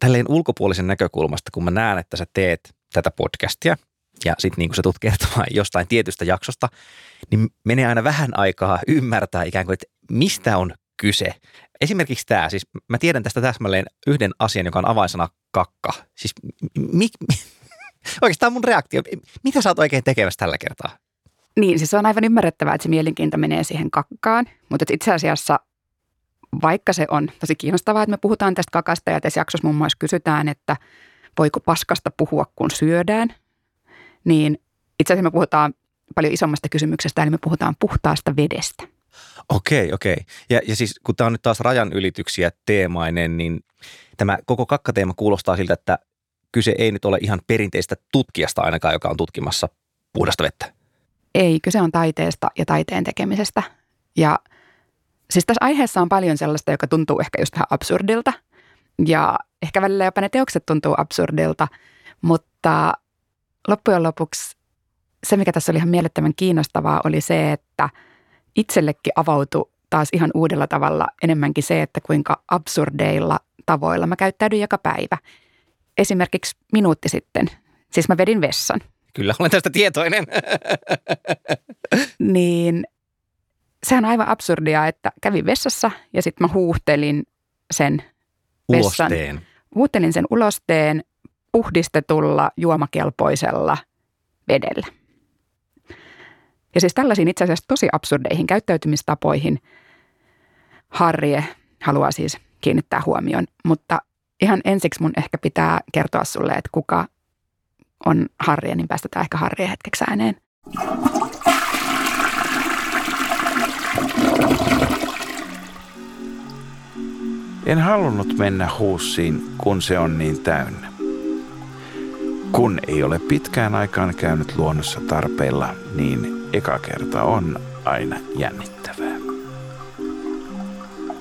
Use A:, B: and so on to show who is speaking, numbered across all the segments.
A: tälleen ulkopuolisen näkökulmasta, kun mä näen, että sä teet tätä podcastia ja sitten niin kuin sä tulet kertomaan jostain tietystä jaksosta, niin menee aina vähän aikaa ymmärtää ikään kuin, että mistä on kyse. Esimerkiksi tämä, siis mä tiedän tästä täsmälleen yhden asian, joka on avainsana kakka. Siis mi, mi, oikeastaan mun reaktio, mitä sä oot oikein tekemässä tällä kertaa?
B: Niin, siis on aivan ymmärrettävää, että se mielenkiinto menee siihen kakkaan, mutta itse asiassa vaikka se on tosi kiinnostavaa, että me puhutaan tästä kakasta ja tässä jaksossa muun muassa kysytään, että voiko paskasta puhua, kun syödään, niin itse asiassa me puhutaan paljon isommasta kysymyksestä, eli me puhutaan puhtaasta vedestä.
A: Okei, okei. Ja, ja siis kun tämä on nyt taas rajan ylityksiä teemainen, niin tämä koko kakkateema kuulostaa siltä, että kyse ei nyt ole ihan perinteistä tutkijasta ainakaan, joka on tutkimassa puhdasta vettä.
B: Ei, kyse on taiteesta ja taiteen tekemisestä. Ja siis tässä aiheessa on paljon sellaista, joka tuntuu ehkä just vähän absurdilta. Ja ehkä välillä jopa ne teokset tuntuu absurdilta, mutta loppujen lopuksi se, mikä tässä oli ihan mielettömän kiinnostavaa, oli se, että itsellekin avautui taas ihan uudella tavalla enemmänkin se, että kuinka absurdeilla tavoilla mä käyttäydyn joka päivä. Esimerkiksi minuutti sitten, siis mä vedin vessan.
A: Kyllä, olen tästä tietoinen.
B: niin sehän on aivan absurdia, että kävin vessassa ja sitten mä huuhtelin sen vessan.
A: Ulosteen.
B: Huuhtelin sen ulosteen puhdistetulla juomakelpoisella vedellä. Ja siis tällaisiin itse asiassa tosi absurdeihin käyttäytymistapoihin Harrie haluaa siis kiinnittää huomioon. Mutta ihan ensiksi mun ehkä pitää kertoa sulle, että kuka on Harrie, niin päästetään ehkä Harrie hetkeksi ääneen.
C: En halunnut mennä huussiin, kun se on niin täynnä. Kun ei ole pitkään aikaan käynyt luonnossa tarpeilla, niin eka kerta on aina jännittävää.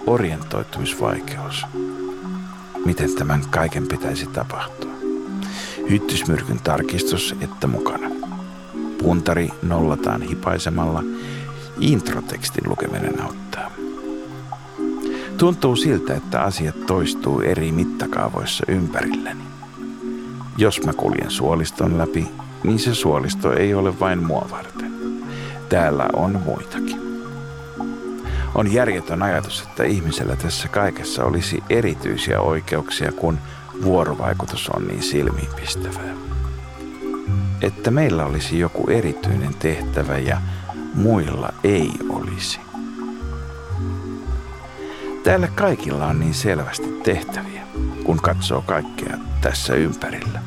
C: Orientoitumisvaikeus. Miten tämän kaiken pitäisi tapahtua? Hyttysmyrkyn tarkistus, että mukana. Puntari nollataan hipaisemalla. Introtekstin lukeminen auttaa. Tuntuu siltä, että asiat toistuu eri mittakaavoissa ympärilläni. Jos mä kuljen suoliston läpi, niin se suolisto ei ole vain mua varten. Täällä on muitakin. On järjetön ajatus, että ihmisellä tässä kaikessa olisi erityisiä oikeuksia, kun vuorovaikutus on niin silmiinpistävää. Että meillä olisi joku erityinen tehtävä ja muilla ei olisi. Täällä kaikilla on niin selvästi tehtäviä, kun katsoo kaikkea tässä ympärillä.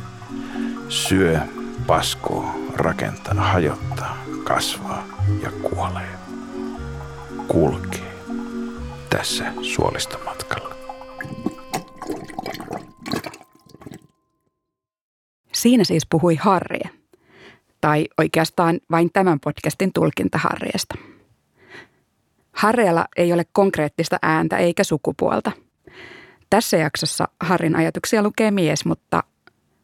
C: Syö, paskoo, rakentaa, hajottaa, kasvaa ja kuolee. Kulkee tässä suolistomatkalla.
B: Siinä siis puhui Harrie, tai oikeastaan vain tämän podcastin tulkinta Harriesta. Harriella ei ole konkreettista ääntä eikä sukupuolta. Tässä jaksossa Harrin ajatuksia lukee mies, mutta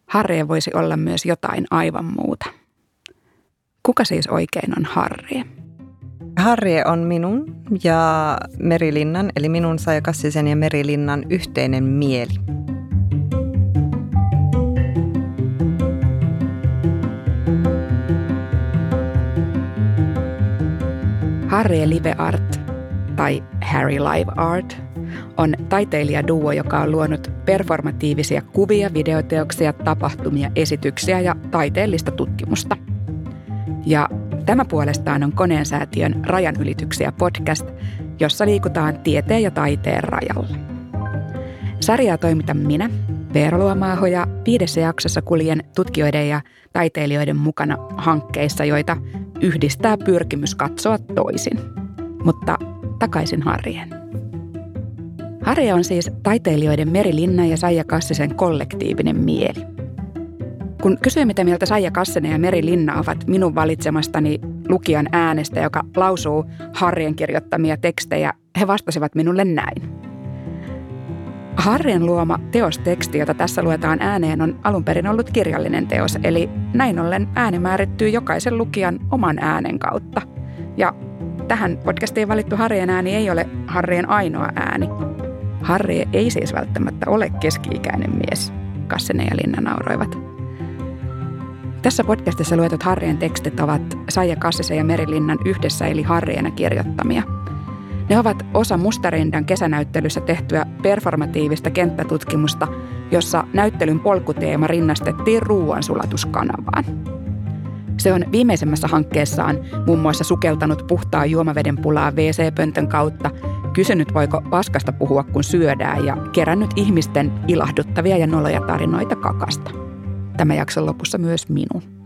B: Harrie voisi olla myös jotain aivan muuta. Kuka siis oikein on Harrie?
D: Harrie on minun ja Merilinnan, eli minun Saija Kassisen ja Merilinnan yhteinen mieli.
B: Harrie Live Art tai Harry Live Art on taiteilijaduo, joka on luonut performatiivisia kuvia, videoteoksia, tapahtumia, esityksiä ja taiteellista tutkimusta. Ja tämä puolestaan on Koneensäätiön Rajanylityksiä podcast, jossa liikutaan tieteen ja taiteen rajalla. Sarjaa toimitan minä, Veera Luomaaho, ja viidessä jaksossa kuljen tutkijoiden ja taiteilijoiden mukana hankkeissa, joita yhdistää pyrkimys katsoa toisin. Mutta takaisin Harjeen. Harja on siis taiteilijoiden Meri Linna ja Saija Kassisen kollektiivinen mieli. Kun kysyin, mitä mieltä Saija Kassinen ja Meri Linna ovat minun valitsemastani lukijan äänestä, joka lausuu Harrien kirjoittamia tekstejä, he vastasivat minulle näin. Harrien luoma teosteksti, jota tässä luetaan ääneen, on alun perin ollut kirjallinen teos, eli näin ollen ääni määrittyy jokaisen lukijan oman äänen kautta. Ja tähän podcastiin valittu Harrien ääni ei ole Harrien ainoa ääni. Harry ei siis välttämättä ole keski-ikäinen mies, Kassene ja Linna nauroivat. Tässä podcastissa luetut Harrien tekstit ovat Saija Kassisen ja Merilinnan yhdessä eli Harriena kirjoittamia. Ne ovat osa Mustarindan kesänäyttelyssä tehtyä performatiivista kenttätutkimusta, jossa näyttelyn polkuteema rinnastettiin ruoansulatuskanavaan. Se on viimeisemmässä hankkeessaan muun muassa sukeltanut puhtaan juomaveden pulaa WC-pöntön kautta, kysynyt voiko paskasta puhua kun syödään ja kerännyt ihmisten ilahduttavia ja noloja tarinoita kakasta. Tämä jakson lopussa myös minun.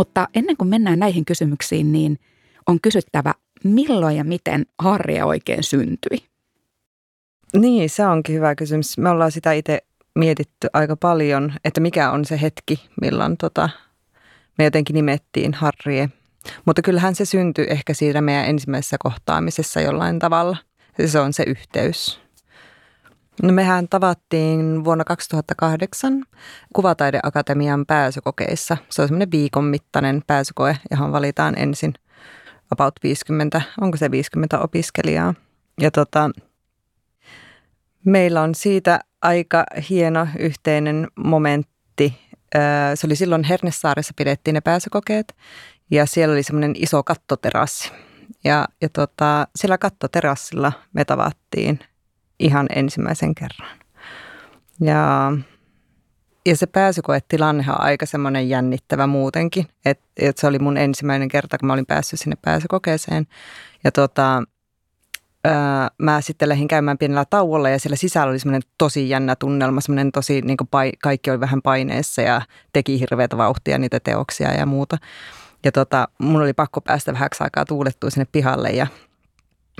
B: Mutta ennen kuin mennään näihin kysymyksiin, niin on kysyttävä, milloin ja miten Harri oikein syntyi?
D: Niin, se onkin hyvä kysymys. Me ollaan sitä itse mietitty aika paljon, että mikä on se hetki, milloin tota, me jotenkin nimettiin Harrie. Mutta kyllähän se syntyi ehkä siitä meidän ensimmäisessä kohtaamisessa jollain tavalla. Se on se yhteys. No mehän tavattiin vuonna 2008 Kuvataideakatemian pääsykokeissa. Se on semmoinen viikon mittainen pääsykoe, johon valitaan ensin about 50, onko se 50 opiskelijaa. Ja tota, Meillä on siitä aika hieno yhteinen momentti. Se oli silloin Hernesaaressa pidettiin ne pääsykokeet ja siellä oli semmoinen iso kattoterassi. Ja, ja tota, sillä kattoterassilla me tavattiin ihan ensimmäisen kerran. Ja, ja se pääsykoetilannehan on aika semmoinen jännittävä muutenkin. Että et se oli mun ensimmäinen kerta, kun mä olin päässyt sinne pääsykokeeseen. Ja tota, öö, mä sitten lähdin käymään pienellä tauolla ja siellä sisällä oli semmoinen tosi jännä tunnelma, semmoinen tosi, niin pai, kaikki oli vähän paineessa ja teki hirveätä vauhtia niitä teoksia ja muuta. Ja tota, mun oli pakko päästä vähäksi aikaa tuulettua sinne pihalle ja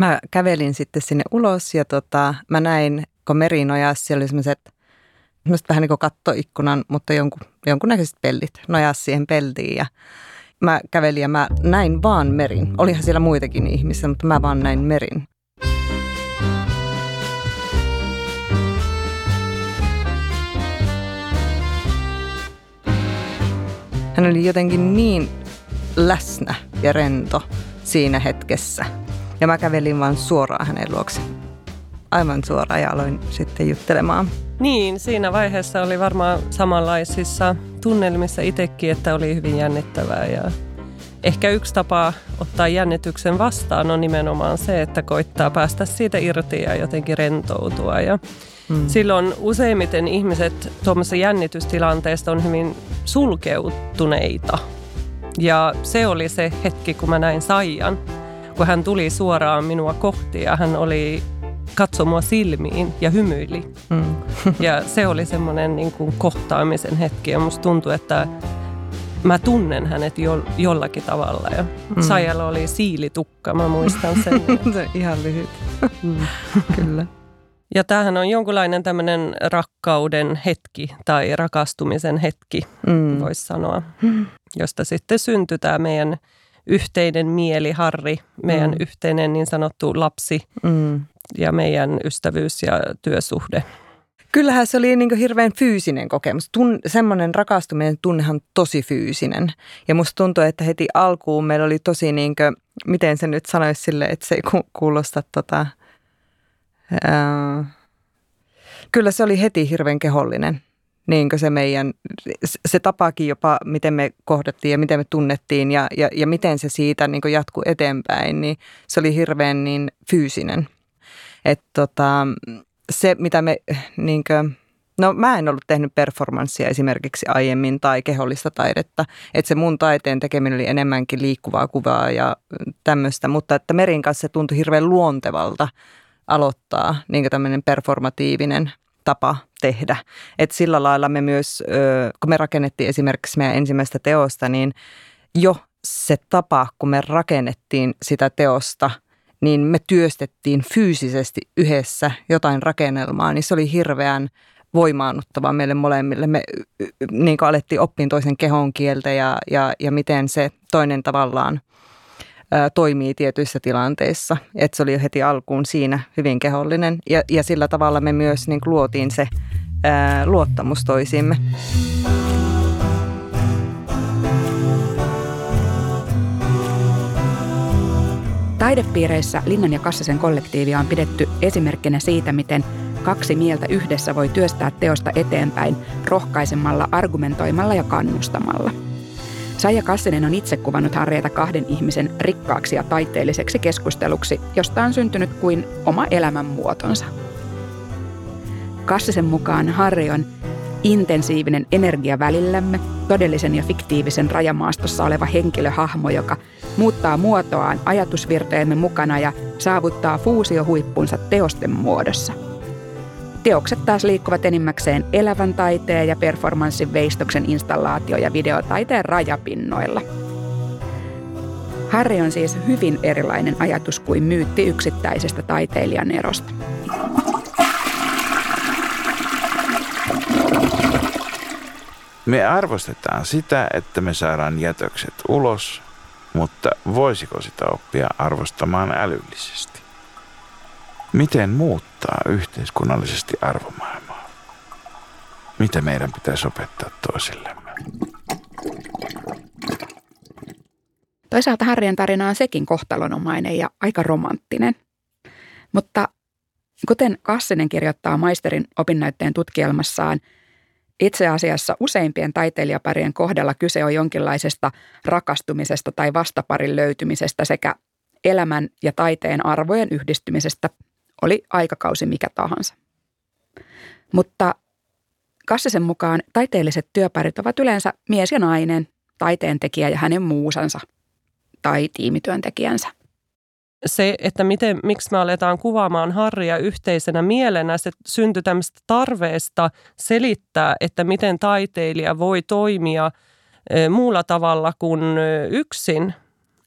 D: mä kävelin sitten sinne ulos ja tota, mä näin, kun meri nojasi, siellä oli semmoiset vähän niin kuin kattoikkunan, mutta jonkun, jonkunnäköiset pellit nojasi siihen peltiin ja mä kävelin ja mä näin vaan merin. Olihan siellä muitakin ihmisiä, mutta mä vaan näin merin. Hän oli jotenkin niin läsnä ja rento siinä hetkessä. Ja mä kävelin vaan suoraan hänen luokse. Aivan suoraan ja aloin sitten juttelemaan.
E: Niin, siinä vaiheessa oli varmaan samanlaisissa tunnelmissa itsekin, että oli hyvin jännittävää. Ja ehkä yksi tapa ottaa jännityksen vastaan on nimenomaan se, että koittaa päästä siitä irti ja jotenkin rentoutua. Ja Mm. Silloin useimmiten ihmiset tuommoisessa jännitystilanteessa on hyvin sulkeutuneita. Ja se oli se hetki, kun mä näin Saijan, kun hän tuli suoraan minua kohti ja hän oli katsoi mua silmiin ja hymyili. Mm. ja se oli semmoinen niin kuin kohtaamisen hetki ja musta tuntui, että mä tunnen hänet jo, jollakin tavalla. Ja mm. Saijalla oli siilitukka, mä muistan sen.
D: se ihan lyhyt. mm. Kyllä.
E: Ja tämähän on jonkunlainen tämmöinen rakkauden hetki tai rakastumisen hetki, mm. voisi sanoa, josta sitten syntyy tämä meidän yhteinen mieli, Harri, meidän mm. yhteinen niin sanottu lapsi mm. ja meidän ystävyys ja työsuhde.
D: Kyllähän se oli niin hirveän fyysinen kokemus. Tun, semmoinen rakastuminen tunnehan tosi fyysinen. Ja musta tuntuu, että heti alkuun meillä oli tosi, niin kuin, miten se nyt sanoisi sille, että se ei kuulosta tota, kyllä se oli heti hirveän kehollinen. Niin se meidän, se tapakin jopa, miten me kohdattiin ja miten me tunnettiin ja, ja, ja miten se siitä niin jatkuu eteenpäin, niin se oli hirveän niin fyysinen. Että tota, se, mitä me, niin kuin, no mä en ollut tehnyt performanssia esimerkiksi aiemmin tai kehollista taidetta, että se mun taiteen tekeminen oli enemmänkin liikkuvaa kuvaa ja tämmöistä, mutta että Merin kanssa se tuntui hirveän luontevalta aloittaa niin tämmöinen performatiivinen tapa tehdä. Et sillä lailla me myös, kun me rakennettiin esimerkiksi meidän ensimmäistä teosta, niin jo se tapa, kun me rakennettiin sitä teosta, niin me työstettiin fyysisesti yhdessä jotain rakennelmaa, niin se oli hirveän voimaannuttava meille molemmille. Me niin alettiin oppia toisen kehon kieltä ja, ja, ja miten se toinen tavallaan toimii tietyissä tilanteissa. Että se oli jo heti alkuun siinä hyvin kehollinen ja, ja sillä tavalla me myös niin luotiin se ää, luottamus toisiimme.
B: Taidepiireissä Linnan ja Kassasen kollektiivia on pidetty esimerkkinä siitä, miten kaksi mieltä yhdessä voi työstää teosta eteenpäin rohkaisemalla, argumentoimalla ja kannustamalla – Saija Kassinen on itse kuvannut Harrieta kahden ihmisen rikkaaksi ja taiteelliseksi keskusteluksi, josta on syntynyt kuin oma elämänmuotonsa. Kassisen mukaan Harri on intensiivinen energia välillämme, todellisen ja fiktiivisen rajamaastossa oleva henkilöhahmo, joka muuttaa muotoaan ajatusvirteemme mukana ja saavuttaa fuusiohuippunsa teosten muodossa. Teokset taas liikkuvat enimmäkseen elävän taiteen ja performanssin veistoksen installaatio- ja videotaiteen rajapinnoilla. Harri on siis hyvin erilainen ajatus kuin myytti yksittäisestä taiteilijan erosta.
C: Me arvostetaan sitä, että me saadaan jätökset ulos, mutta voisiko sitä oppia arvostamaan älyllisesti? Miten muuttaa yhteiskunnallisesti arvomaailmaa? Mitä meidän pitäisi opettaa toisillemme?
B: Toisaalta Harrien tarina on sekin kohtalonomainen ja aika romanttinen. Mutta kuten Kassinen kirjoittaa maisterin opinnäytteen tutkielmassaan – itse asiassa useimpien taiteilijaparien kohdalla kyse on jonkinlaisesta rakastumisesta tai vastaparin löytymisestä sekä elämän ja taiteen arvojen yhdistymisestä, oli aikakausi mikä tahansa. Mutta Kassisen mukaan taiteelliset työparit ovat yleensä mies ja nainen, taiteentekijä ja hänen muusansa tai tiimityöntekijänsä
E: se, että miten, miksi me aletaan kuvaamaan Harria yhteisenä mielenä, se syntyi tämmöistä tarveesta selittää, että miten taiteilija voi toimia muulla tavalla kuin yksin.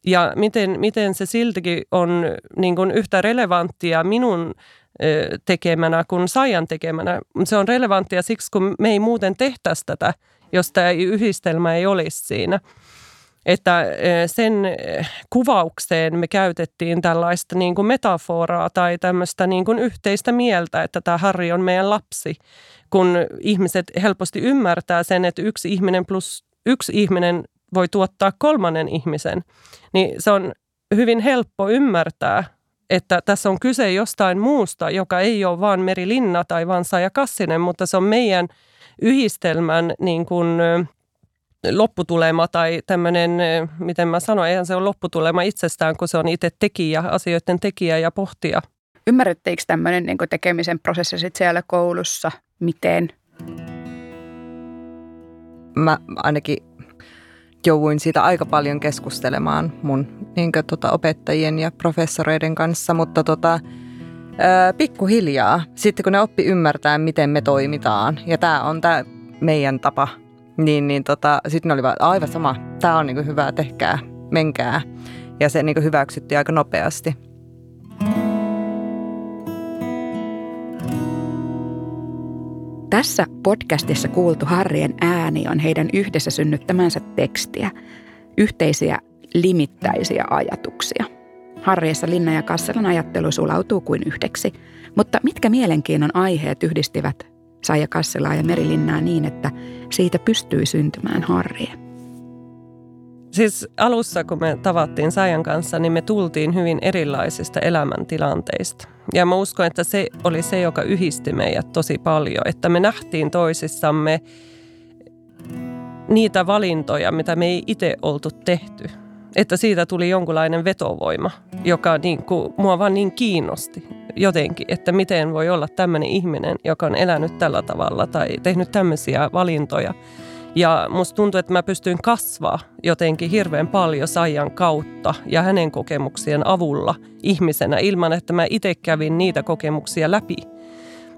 E: Ja miten, miten se siltikin on niin kuin yhtä relevanttia minun tekemänä kuin Saijan tekemänä. Se on relevanttia siksi, kun me ei muuten tehtäisi tätä, jos tämä yhdistelmä ei olisi siinä että sen kuvaukseen me käytettiin tällaista niin kuin metaforaa tai tämmöistä niin kuin yhteistä mieltä, että tämä Harri on meidän lapsi, kun ihmiset helposti ymmärtää sen, että yksi ihminen plus yksi ihminen voi tuottaa kolmannen ihmisen, niin se on hyvin helppo ymmärtää, että tässä on kyse jostain muusta, joka ei ole vain Meri Linna tai vaan Saija Kassinen, mutta se on meidän yhdistelmän niin kuin, lopputulema tai tämmöinen, miten mä sanoin, eihän se ole lopputulema itsestään, kun se on itse tekijä, asioiden tekijä ja pohtija.
B: Ymmärretteikö tämmöinen niin tekemisen prosessi sit siellä koulussa? Miten?
D: Mä ainakin jouduin siitä aika paljon keskustelemaan mun niin kuin, tota, opettajien ja professoreiden kanssa, mutta tota, ää, pikkuhiljaa, sitten kun ne oppi ymmärtää, miten me toimitaan, ja tämä on tämä meidän tapa – niin, niin tota, sitten ne oli vaan, aivan sama, tämä on niinku hyvä, tehkää, menkää. Ja se niinku hyväksyttiin aika nopeasti.
B: Tässä podcastissa kuultu Harrien ääni on heidän yhdessä synnyttämänsä tekstiä, yhteisiä limittäisiä ajatuksia. Harriessa Linna ja Kasselan ajattelu sulautuu kuin yhdeksi, mutta mitkä mielenkiinnon aiheet yhdistivät Saija Kasselaa ja Merilinnaa niin, että siitä pystyi syntymään harrie.
E: Siis alussa, kun me tavattiin Saijan kanssa, niin me tultiin hyvin erilaisista elämäntilanteista. Ja mä uskon, että se oli se, joka yhdisti meidät tosi paljon. Että me nähtiin toisissamme niitä valintoja, mitä me ei itse oltu tehty. Että siitä tuli jonkunlainen vetovoima, joka niin kuin, mua vaan niin kiinnosti jotenkin, että miten voi olla tämmöinen ihminen, joka on elänyt tällä tavalla tai tehnyt tämmöisiä valintoja. Ja musta tuntuu, että mä pystyin kasvaa jotenkin hirveän paljon Saijan kautta ja hänen kokemuksien avulla ihmisenä ilman, että mä itse kävin niitä kokemuksia läpi.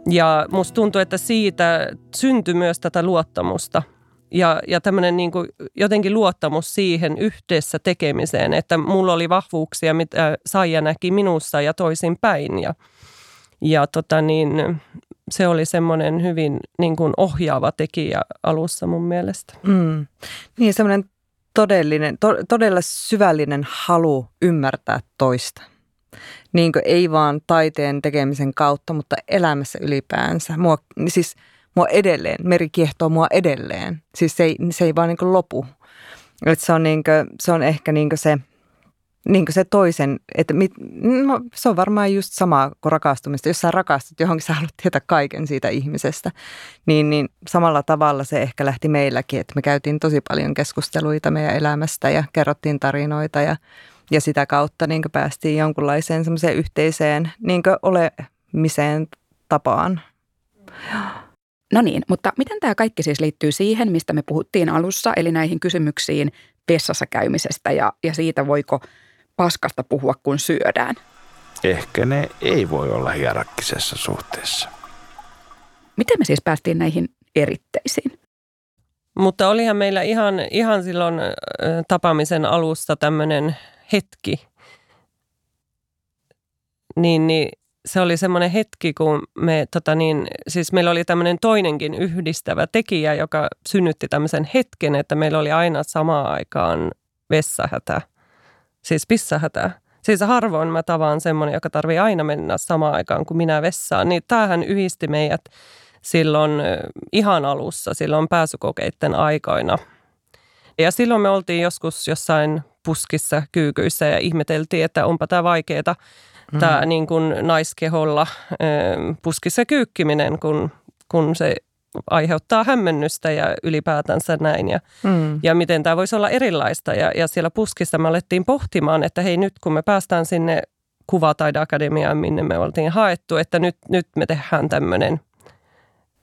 E: Ja musta tuntuu, että siitä syntyi myös tätä luottamusta ja, ja tämmöinen niin jotenkin luottamus siihen yhdessä tekemiseen, että mulla oli vahvuuksia, mitä Saija näki minussa ja toisin päin. Ja, ja tota niin, se oli semmoinen hyvin niin kuin ohjaava tekijä alussa mun mielestä. Mm.
D: Niin semmoinen todellinen, to, todella syvällinen halu ymmärtää toista. Niin kuin ei vaan taiteen tekemisen kautta, mutta elämässä ylipäänsä. Mua, siis – mua edelleen, meri kiehtoo mua edelleen. Siis se ei, se ei vaan niin lopu. Et se, on niin kuin, se on ehkä niin se niin se toisen, että mit, no, se on varmaan just sama kuin rakastumista. Jos sä rakastut johonkin, sä haluat tietää kaiken siitä ihmisestä. Niin, niin samalla tavalla se ehkä lähti meilläkin, että me käytiin tosi paljon keskusteluita meidän elämästä ja kerrottiin tarinoita ja, ja sitä kautta niin päästiin jonkunlaiseen semmoiseen yhteiseen niin olemiseen tapaan.
B: No niin, mutta miten tämä kaikki siis liittyy siihen, mistä me puhuttiin alussa, eli näihin kysymyksiin vessassa käymisestä ja, ja siitä, voiko paskasta puhua, kun syödään?
C: Ehkä ne ei voi olla hierarkkisessa suhteessa.
B: Miten me siis päästiin näihin eritteisiin?
E: Mutta olihan meillä ihan, ihan silloin tapaamisen alusta tämmöinen hetki, niin, niin se oli semmoinen hetki, kun me, tota niin, siis meillä oli tämmöinen toinenkin yhdistävä tekijä, joka synnytti tämmöisen hetken, että meillä oli aina samaan aikaan vessahätä, siis pissahätä. Siis harvoin mä tavaan semmoinen, joka tarvii aina mennä samaan aikaan kuin minä vessaan. Niin tämähän yhdisti meidät silloin ihan alussa, silloin pääsykokeiden aikoina. Ja silloin me oltiin joskus jossain puskissa, kyykyissä ja ihmeteltiin, että onpa tämä vaikeaa mm. tämä niin kuin naiskeholla puskissa kyykkiminen, kun, kun se aiheuttaa hämmennystä ja ylipäätänsä näin. Ja, mm. ja miten tämä voisi olla erilaista. Ja, ja siellä puskissa me alettiin pohtimaan, että hei nyt kun me päästään sinne kuvataideakademiaan, minne me oltiin haettu, että nyt, nyt me tehdään tämmöinen –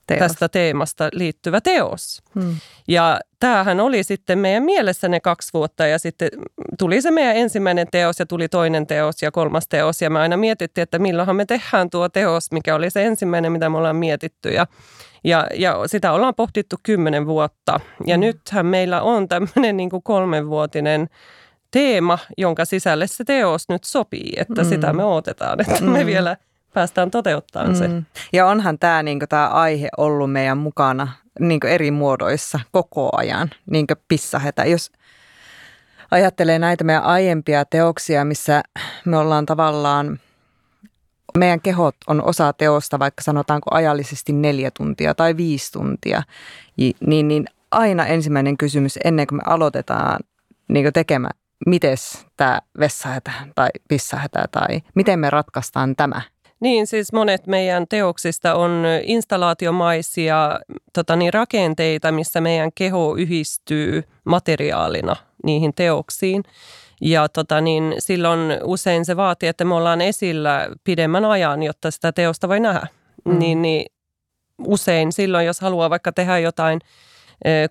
E: teos. tästä teemasta liittyvä teos. Hmm. Ja tämähän oli sitten meidän mielessä ne kaksi vuotta ja sitten tuli se meidän ensimmäinen teos ja tuli toinen teos ja kolmas teos ja me aina mietittiin, että milloinhan me tehdään tuo teos, mikä oli se ensimmäinen, mitä me ollaan mietitty ja ja, ja sitä ollaan pohdittu kymmenen vuotta. Ja hmm. nythän meillä on tämmöinen niin kuin kolmenvuotinen teema, jonka sisälle se teos nyt sopii, että mm. sitä me odotetaan, että mm. me vielä – päästään toteuttamaan mm. se.
D: Ja onhan tämä niin tämä aihe ollut meidän mukana niin eri muodoissa koko ajan, niin pissahetä. Jos ajattelee näitä meidän aiempia teoksia, missä me ollaan tavallaan, meidän kehot on osa teosta, vaikka sanotaanko ajallisesti neljä tuntia tai viisi tuntia, niin, niin aina ensimmäinen kysymys ennen kuin me aloitetaan niin tekemään, miten tämä vessahätä tai pissahätä tai miten me ratkaistaan tämä –
E: niin, siis monet meidän teoksista on installaatiomaisia tota niin, rakenteita, missä meidän keho yhdistyy materiaalina niihin teoksiin. Ja tota niin, silloin usein se vaatii, että me ollaan esillä pidemmän ajan, jotta sitä teosta voi nähdä. Mm. Niin, niin usein silloin, jos haluaa vaikka tehdä jotain –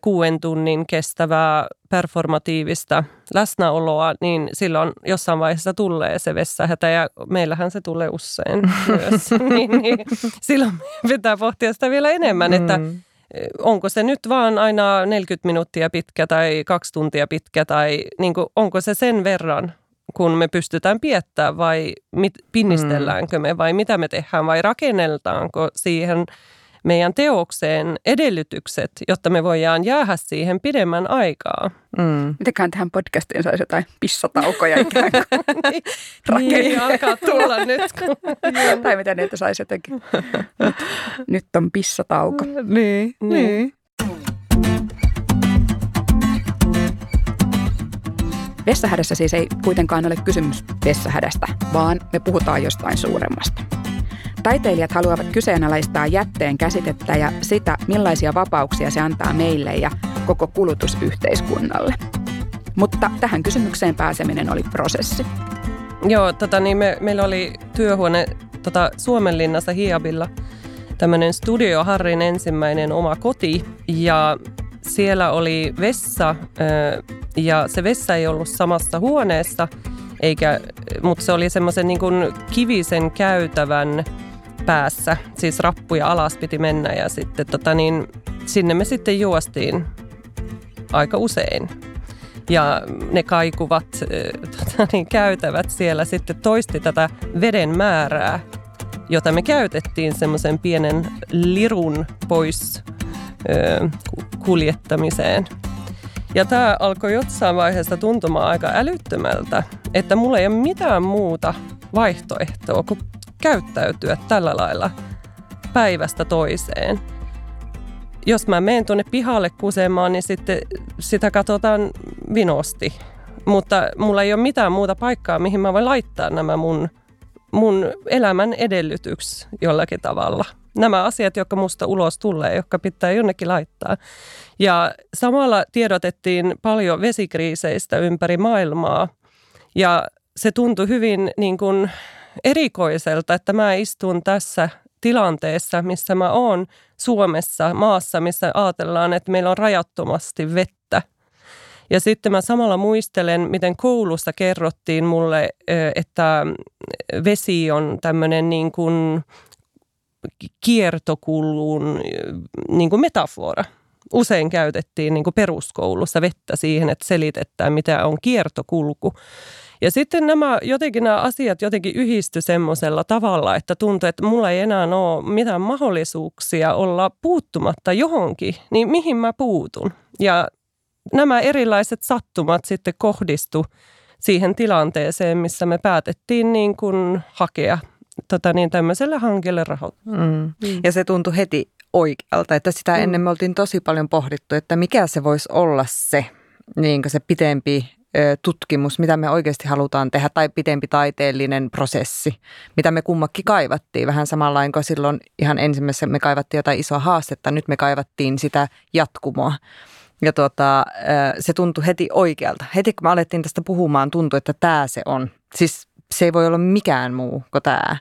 E: kuuden tunnin kestävää performatiivista läsnäoloa, niin silloin jossain vaiheessa tulee se vessahätä ja meillähän se tulee usein myös. niin, niin, silloin pitää pohtia sitä vielä enemmän, mm. että onko se nyt vaan aina 40 minuuttia pitkä tai kaksi tuntia pitkä tai niin kuin, onko se sen verran, kun me pystytään piettämään vai mit, pinnistelläänkö me vai mitä me tehdään vai rakenneltaanko siihen – meidän teokseen edellytykset, jotta me voidaan jäädä siihen pidemmän aikaa.
B: Mm. Mitenköhän tähän podcastiin saisi jotain pissataukoja ikään kuin
E: niin, niin alkaa tulla nyt. Kun...
B: tai mitä niitä saisi jotenkin. Nyt, nyt on pissatauko.
D: Niin, niin. niin.
B: Vessahädässä siis ei kuitenkaan ole kysymys vessahädästä, vaan me puhutaan jostain suuremmasta. Taiteilijat haluavat kyseenalaistaa jätteen käsitettä ja sitä, millaisia vapauksia se antaa meille ja koko kulutusyhteiskunnalle. Mutta tähän kysymykseen pääseminen oli prosessi.
E: Joo, tota, niin me, meillä oli työhuone tota, Suomenlinnassa Hiabilla tämmöinen Studio Harrin ensimmäinen oma koti ja siellä oli vessa ja se vessa ei ollut samassa huoneessa, eikä, mutta se oli semmoisen niin kivisen käytävän päässä, siis rappuja alas piti mennä ja sitten tota niin, sinne me sitten juostiin aika usein. Ja ne kaikuvat tota niin, käytävät siellä sitten toisti tätä veden määrää, jota me käytettiin semmoisen pienen lirun pois ö, kuljettamiseen. Ja tämä alkoi jossain vaiheessa tuntumaan aika älyttömältä, että mulla ei ole mitään muuta vaihtoehtoa kuin käyttäytyä tällä lailla päivästä toiseen. Jos mä menen tuonne pihalle kusemaan, niin sitten sitä katsotaan vinosti. mutta mulla ei ole mitään muuta paikkaa, mihin mä voin laittaa nämä mun, mun elämän edellytyks jollakin tavalla. Nämä asiat, jotka musta ulos tulee, jotka pitää jonnekin laittaa. Ja samalla tiedotettiin paljon vesikriiseistä ympäri maailmaa. Ja se tuntui hyvin niin kuin erikoiselta, että mä istun tässä tilanteessa, missä mä oon Suomessa, maassa, missä ajatellaan, että meillä on rajattomasti vettä. Ja sitten mä samalla muistelen, miten koulussa kerrottiin mulle, että vesi on tämmöinen niin kuin kiertokulun niin kuin metafora. Usein käytettiin niin kuin peruskoulussa vettä siihen, että selitetään, mitä on kiertokulku. Ja sitten nämä jotenkin nämä asiat jotenkin yhdisty semmoisella tavalla, että tuntui, että mulla ei enää ole mitään mahdollisuuksia olla puuttumatta johonkin, niin mihin mä puutun? Ja nämä erilaiset sattumat sitten kohdistu siihen tilanteeseen, missä me päätettiin niin kuin hakea tota niin, tämmöiselle hankkeelle rahoitusta. Mm.
D: Mm. Ja se tuntui heti oikealta, että sitä mm. ennen me oltiin tosi paljon pohdittu, että mikä se voisi olla se, niin se pitempi tutkimus, mitä me oikeasti halutaan tehdä, tai pitempi taiteellinen prosessi, mitä me kummakin kaivattiin. Vähän samalla kuin silloin ihan ensimmäisessä me kaivattiin jotain isoa haastetta, nyt me kaivattiin sitä jatkumoa. Ja tuota, se tuntui heti oikealta. Heti kun me alettiin tästä puhumaan, tuntui, että tämä se on. Siis se ei voi olla mikään muu kuin tämä.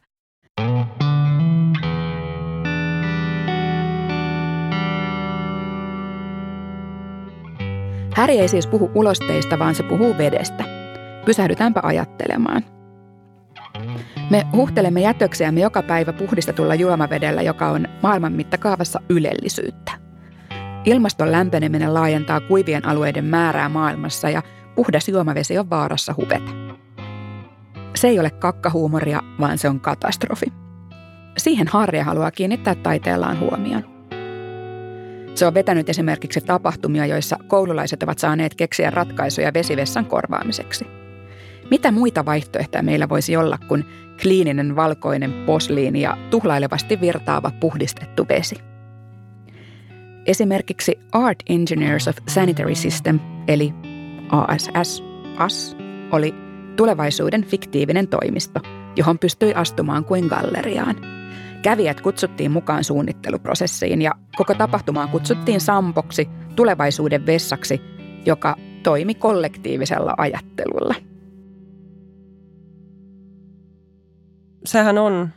B: Häri ei siis puhu ulosteista, vaan se puhuu vedestä. Pysähdytäänpä ajattelemaan. Me huhtelemme jätöksiämme joka päivä puhdistetulla juomavedellä, joka on maailman mittakaavassa ylellisyyttä. Ilmaston lämpeneminen laajentaa kuivien alueiden määrää maailmassa ja puhdas juomavesi on vaarassa huveta. Se ei ole kakkahuumoria, vaan se on katastrofi. Siihen Harja haluaa kiinnittää taiteellaan huomioon. Se on vetänyt esimerkiksi tapahtumia, joissa koululaiset ovat saaneet keksiä ratkaisuja vesivessan korvaamiseksi. Mitä muita vaihtoehtoja meillä voisi olla kuin kliininen valkoinen posliini ja tuhlailevasti virtaava puhdistettu vesi? Esimerkiksi Art Engineers of Sanitary System, eli ASS, AS, oli tulevaisuuden fiktiivinen toimisto, johon pystyi astumaan kuin galleriaan – Kävijät kutsuttiin mukaan suunnitteluprosessiin ja koko tapahtumaan kutsuttiin Sampoksi, tulevaisuuden vessaksi, joka toimi kollektiivisella ajattelulla.
E: Sehän on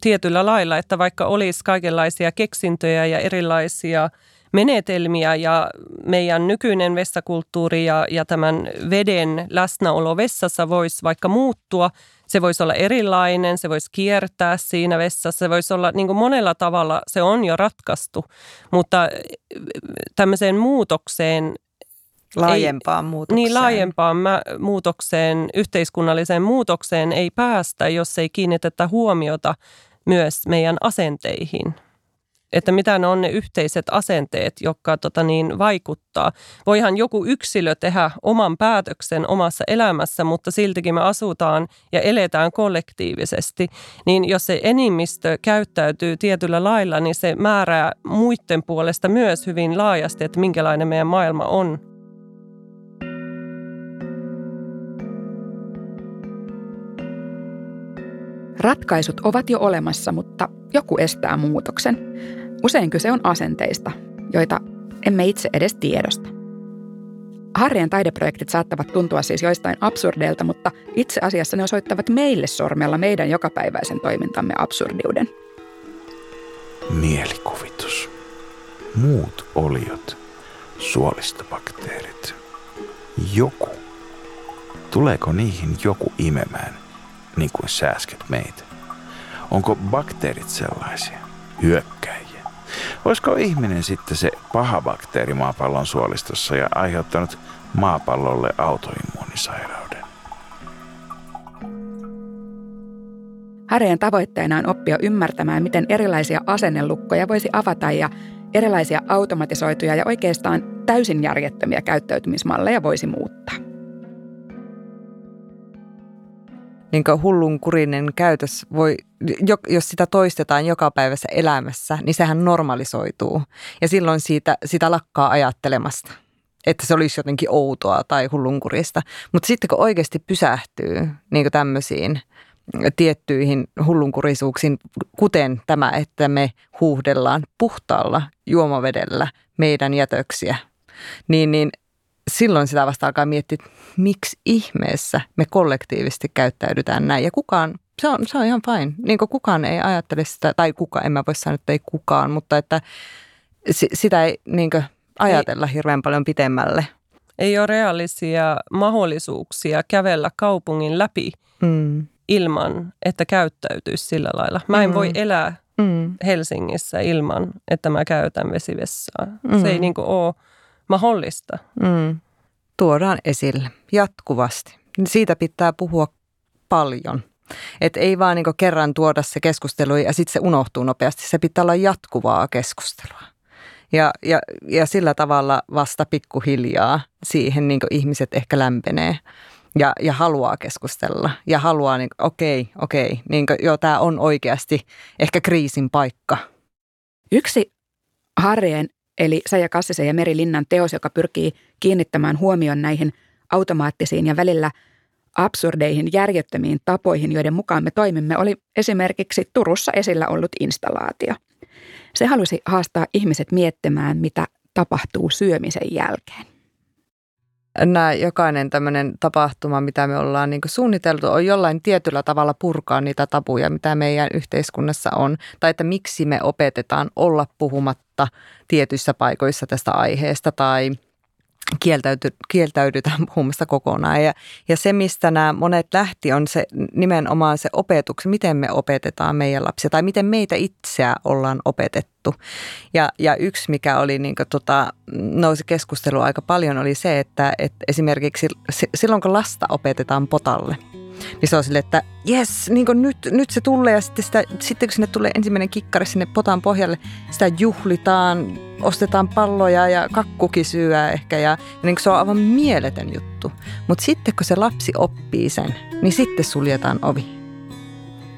E: tietyllä lailla, että vaikka olisi kaikenlaisia keksintöjä ja erilaisia menetelmiä ja meidän nykyinen vessakulttuuri ja, ja tämän veden läsnäolo vessassa voisi vaikka muuttua – se voisi olla erilainen, se voisi kiertää siinä vessassa, se voisi olla niin kuin monella tavalla, se on jo ratkaistu, mutta tämmöiseen muutokseen
D: Laajempaan ei, muutokseen.
E: Niin, laajempaan mä, muutokseen, yhteiskunnalliseen muutokseen ei päästä, jos ei kiinnitetä huomiota myös meidän asenteihin – että mitä ne on ne yhteiset asenteet, jotka tota niin, vaikuttaa. Voihan joku yksilö tehdä oman päätöksen omassa elämässä, mutta siltikin me asutaan ja eletään kollektiivisesti. Niin jos se enimmistö käyttäytyy tietyllä lailla, niin se määrää muiden puolesta myös hyvin laajasti, että minkälainen meidän maailma on.
B: Ratkaisut ovat jo olemassa, mutta joku estää muutoksen. Usein kyse on asenteista, joita emme itse edes tiedosta. Harrien taideprojektit saattavat tuntua siis joistain absurdeilta, mutta itse asiassa ne osoittavat meille sormella meidän jokapäiväisen toimintamme absurdiuden.
C: Mielikuvitus. Muut oliot. Suolistobakteerit. Joku. Tuleeko niihin joku imemään, niin kuin sääsket meitä? Onko bakteerit sellaisia? Hyökkäjiä? Olisiko ihminen sitten se paha bakteeri maapallon suolistossa ja aiheuttanut maapallolle autoimmuunisairauden?
B: Hareen tavoitteena on oppia ymmärtämään, miten erilaisia asennelukkoja voisi avata ja erilaisia automatisoituja ja oikeastaan täysin järjettömiä käyttäytymismalleja voisi muuttaa.
D: Niin hullunkurinen käytös voi, jos sitä toistetaan joka päivässä elämässä, niin sehän normalisoituu. Ja silloin siitä, sitä lakkaa ajattelemasta. että se olisi jotenkin outoa tai hullunkurista. Mutta sitten kun oikeasti pysähtyy niin tämmöisiin tiettyihin hullunkurisuuksiin, kuten tämä, että me huuhdellaan puhtaalla juomavedellä meidän jätöksiä, niin, niin silloin sitä vasta alkaa miettiä, että miksi ihmeessä me kollektiivisesti käyttäydytään näin. Ja kukaan, se on, se on ihan fine. Niin kukaan ei ajattele sitä, tai kuka, en mä voi sanoa, että ei kukaan, mutta että sitä ei niin ajatella ei. hirveän paljon pitemmälle.
E: Ei ole realisia mahdollisuuksia kävellä kaupungin läpi mm. ilman, että käyttäytyisi sillä lailla. Mä en mm. voi elää mm. Helsingissä ilman, että mä käytän vesivessaa. Mm. Se ei niin ole mahdollista. Mm.
D: Tuodaan esille jatkuvasti. Siitä pitää puhua paljon. Et ei vaan niin kerran tuoda se keskustelu ja sitten se unohtuu nopeasti. Se pitää olla jatkuvaa keskustelua. Ja, ja, ja sillä tavalla vasta pikkuhiljaa siihen niin ihmiset ehkä lämpenee ja, ja haluaa keskustella ja haluaa, niin okei, okei, niin joo, tämä on oikeasti ehkä kriisin paikka.
B: Yksi Harrien eli Saija Kassisen ja Meri Linnan teos, joka pyrkii kiinnittämään huomion näihin automaattisiin ja välillä absurdeihin, järjettömiin tapoihin, joiden mukaan me toimimme, oli esimerkiksi Turussa esillä ollut installaatio. Se halusi haastaa ihmiset miettimään, mitä tapahtuu syömisen jälkeen
D: nämä jokainen tämmöinen tapahtuma, mitä me ollaan niin suunniteltu, on jollain tietyllä tavalla purkaa niitä tabuja, mitä meidän yhteiskunnassa on. Tai että miksi me opetetaan olla puhumatta tietyissä paikoissa tästä aiheesta tai – kieltäyty, kieltäydytään puhumasta kokonaan. Ja, ja se, mistä nämä monet lähti, on se nimenomaan se opetus, miten me opetetaan meidän lapsia tai miten meitä itseä ollaan opetettu. Ja, ja yksi, mikä oli niin kuin, tota, nousi keskustelu aika paljon, oli se, että, että esimerkiksi silloin kun lasta opetetaan potalle – niin se on silleen, että jes, niin nyt, nyt se tulee ja sitten, sitä, sitten kun sinne tulee ensimmäinen kikkari sinne potan pohjalle, sitä juhlitaan, ostetaan palloja ja kakkukin syö ehkä ja, ja niin se on aivan mieletön juttu. Mutta sitten kun se lapsi oppii sen, niin sitten suljetaan ovi.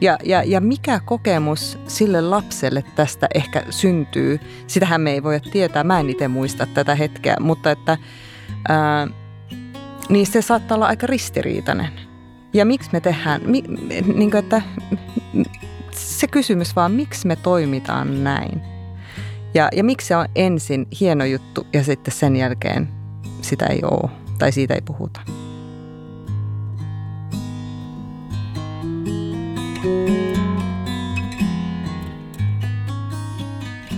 D: Ja, ja, ja mikä kokemus sille lapselle tästä ehkä syntyy, sitähän me ei voi tietää. Mä en itse muista tätä hetkeä, mutta että ää, niin se saattaa olla aika ristiriitainen. Ja miksi me tehdään, mi, niin kuin, että se kysymys vaan, miksi me toimitaan näin? Ja, ja miksi se on ensin hieno juttu ja sitten sen jälkeen sitä ei ole tai siitä ei puhuta.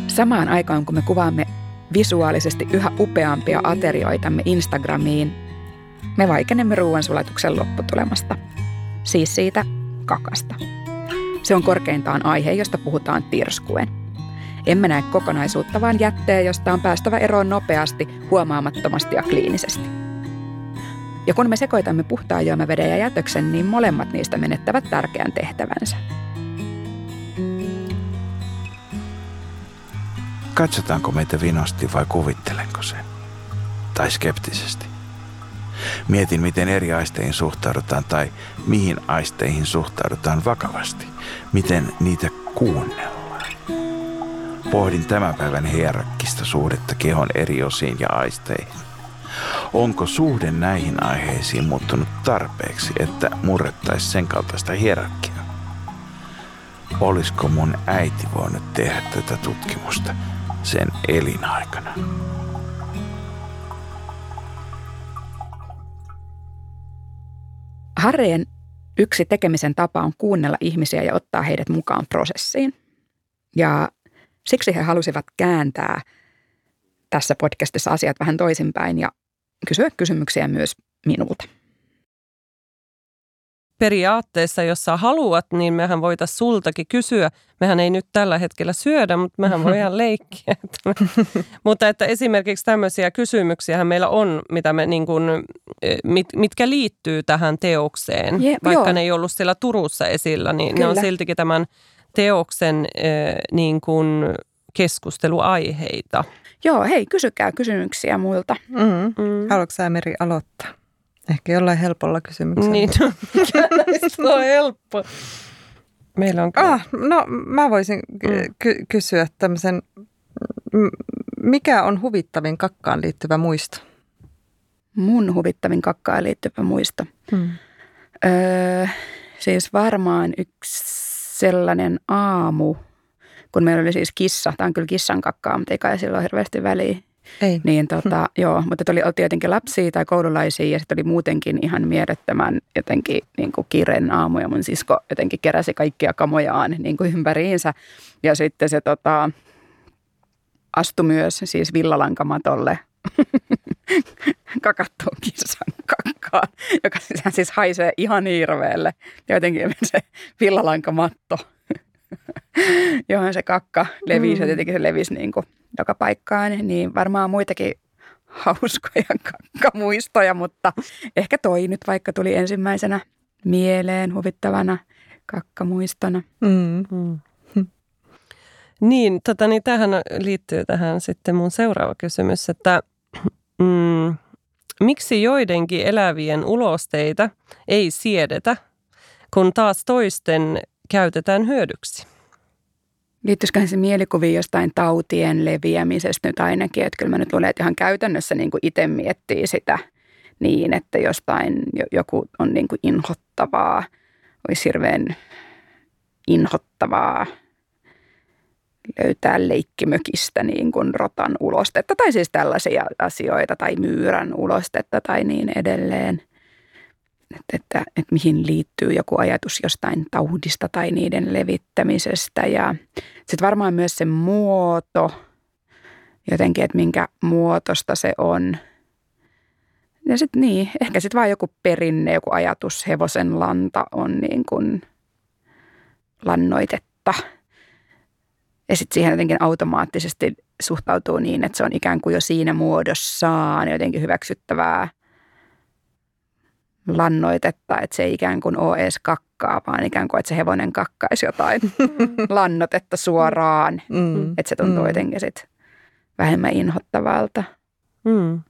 B: Samaan aikaan, kun me kuvaamme visuaalisesti yhä upeampia aterioitamme Instagramiin, me vaikenemme ruoansulatuksen lopputulemasta. Siis siitä kakasta. Se on korkeintaan aihe, josta puhutaan tirskuen. Emme näe kokonaisuutta, vaan jätteen, josta on päästävä eroon nopeasti, huomaamattomasti ja kliinisesti. Ja kun me sekoitamme puhtaan juomaveden ja jätöksen, niin molemmat niistä menettävät tärkeän tehtävänsä.
C: Katsotaanko meitä vinosti vai kuvittelenko sen? Tai skeptisesti? Mietin, miten eri aisteihin suhtaudutaan tai mihin aisteihin suhtaudutaan vakavasti. Miten niitä kuunnellaan. Pohdin tämän päivän hierarkkista suhdetta kehon eri osiin ja aisteihin. Onko suhde näihin aiheisiin muuttunut tarpeeksi, että murrettaisi sen kaltaista hierarkiaa? Olisiko mun äiti voinut tehdä tätä tutkimusta sen elinaikana?
B: Harreen yksi tekemisen tapa on kuunnella ihmisiä ja ottaa heidät mukaan prosessiin. Ja siksi he halusivat kääntää tässä podcastissa asiat vähän toisinpäin ja kysyä kysymyksiä myös minulta
E: periaatteessa, jos sä haluat, niin mehän voitaisiin sultakin kysyä. Mehän ei nyt tällä hetkellä syödä, mutta mehän voidaan leikkiä. mutta että esimerkiksi tämmöisiä kysymyksiä meillä on, mitä me niin kuin, e, mit, mitkä liittyy tähän teokseen. Je, Vaikka joo. ne ei ollut siellä Turussa esillä, niin Kyllä. ne on siltikin tämän teoksen e, niin kuin keskusteluaiheita.
B: Joo, hei, kysykää kysymyksiä muilta.
D: Mm. Mm. Haluatko sä Meri aloittaa? Ehkä jollain helpolla kysymyksellä.
E: Niin, no, on helppo? Meillä on
D: ah, No, mä voisin mm. ky- kysyä tämmöisen, mikä on huvittavin kakkaan liittyvä muisto?
B: mun huvittavin kakkaan liittyvä muisto.
E: Hmm.
B: Öö, siis varmaan yksi sellainen aamu, kun meillä oli siis kissa, tämä on kyllä kissan kakkaa, mutta ei kai sillä ole hirveästi väliä.
D: Ei.
B: Niin tota, joo, mutta oli, oltiin jotenkin lapsia tai koululaisia ja sitten oli muutenkin ihan mielettömän jotenkin niin kuin kiireinen aamu ja mun sisko jotenkin keräsi kaikkia kamojaan niin kuin ympäriinsä. Ja sitten se tota, astui myös siis villalankamatolle kakattuun kissan kakkaan, joka siis haisee ihan hirveelle. Jotenkin se villalанkamatto, johon se kakka levisi mm. ja tietenkin se levisi niin kuin joka paikkaan, niin varmaan muitakin hauskoja kakkamuistoja, mutta ehkä toi nyt vaikka tuli ensimmäisenä mieleen huvittavana kakkamuistona.
E: Mm. Mm. Niin, tota, niin tähän liittyy tähän sitten mun seuraava kysymys, että mm, miksi joidenkin elävien ulosteita ei siedetä, kun taas toisten käytetään hyödyksi?
B: Liittyisikö se mielikuviin jostain tautien leviämisestä nyt ainakin, että kyllä mä nyt luulen, että ihan käytännössä niin kuin itse miettii sitä niin, että jostain joku on niin kuin inhottavaa, olisi hirveän inhottavaa löytää leikkimökistä niin kuin rotan ulostetta tai siis tällaisia asioita tai myyrän ulostetta tai niin edelleen. Että, että, että mihin liittyy joku ajatus jostain taudista tai niiden levittämisestä. Ja sitten varmaan myös se muoto, jotenkin, että minkä muotosta se on. Ja sitten niin, ehkä sitten vaan joku perinne, joku ajatus, hevosen lanta on niin kuin lannoitetta – ja sitten siihen jotenkin automaattisesti suhtautuu niin, että se on ikään kuin jo siinä muodossaan jotenkin hyväksyttävää lannoitetta, että se ei ikään kuin ole edes kakkaa, vaan ikään kuin, että se hevonen kakkaisi jotain lannotetta suoraan. Mm. Että se tuntuu mm. jotenkin sit vähemmän inhottavalta. Mm.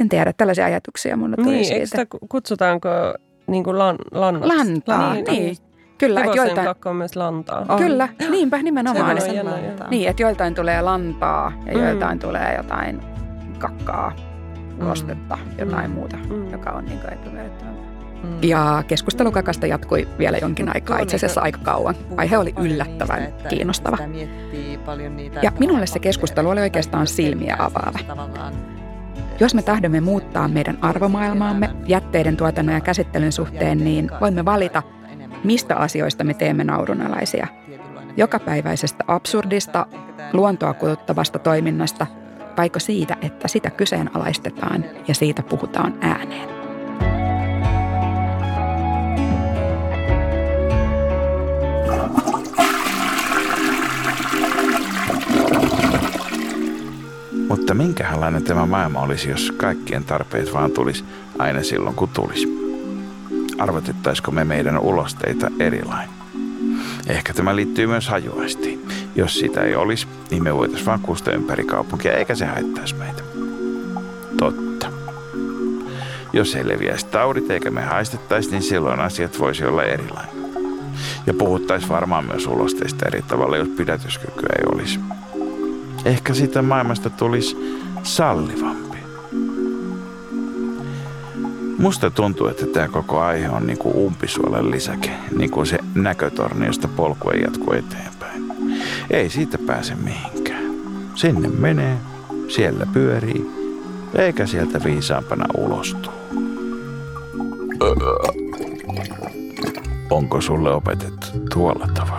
B: En tiedä, tällaisia ajatuksia mulle tuli
E: niin,
B: siitä.
E: Sitä kutsutaanko niin kuin lan, lannoksi?
B: Lantaa, niin. niin. Kyllä,
E: että joiltain... kakka on myös lantaa.
B: On. Kyllä, niinpä nimenomaan. Se on niin, että joiltain tulee lantaa ja mm. joiltain tulee jotain kakkaa, ulostetta, mm. jotain mm. muuta, mm. joka on niin epämiellyttävää. Mm. Ja keskustelu kakasta jatkui vielä jonkin aikaa, itse asiassa aika kauan. Aihe oli yllättävän kiinnostava. Ja minulle se keskustelu oli oikeastaan silmiä avaava. Jos me tahdomme muuttaa meidän arvomaailmaamme jätteiden tuotannon ja käsittelyn suhteen, niin voimme valita – mistä asioista me teemme naurunalaisia. Jokapäiväisestä absurdista, luontoa kuluttavasta toiminnasta, vaiko siitä, että sitä kyseenalaistetaan ja siitä puhutaan ääneen.
C: Mutta minkälainen tämä maailma olisi, jos kaikkien tarpeet vaan tulisi aina silloin, kun tulisi? arvotettaisiko me meidän ulosteita erilain. Ehkä tämä liittyy myös hajuaistiin. Jos sitä ei olisi, niin me voitaisiin vaan kuusta ympäri kaupunkia, eikä se haittaisi meitä. Totta. Jos ei leviäisi taudit eikä me haistettaisi, niin silloin asiat voisi olla erilainen. Ja puhuttaisiin varmaan myös ulosteista eri tavalla, jos pidätyskykyä ei olisi. Ehkä sitä maailmasta tulisi sallivampi. Musta tuntuu, että tämä koko aihe on niin kuin umpisuolen lisäke, niin kuin se näkötorni, josta polku ei jatku eteenpäin. Ei siitä pääse mihinkään. Sinne menee, siellä pyörii, eikä sieltä viisaampana ulostu. Onko sulle opetettu tuolla tavalla?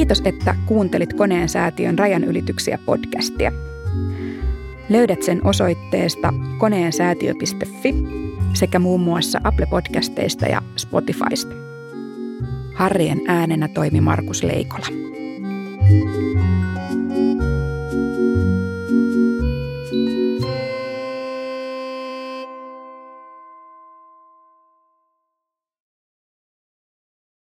B: Kiitos, että kuuntelit Koneen säätiön rajan ylityksiä podcastia. Löydät sen osoitteesta koneensäätiö.fi sekä muun muassa Apple Podcasteista ja Spotifysta. Harrien äänenä toimi Markus Leikola. thank you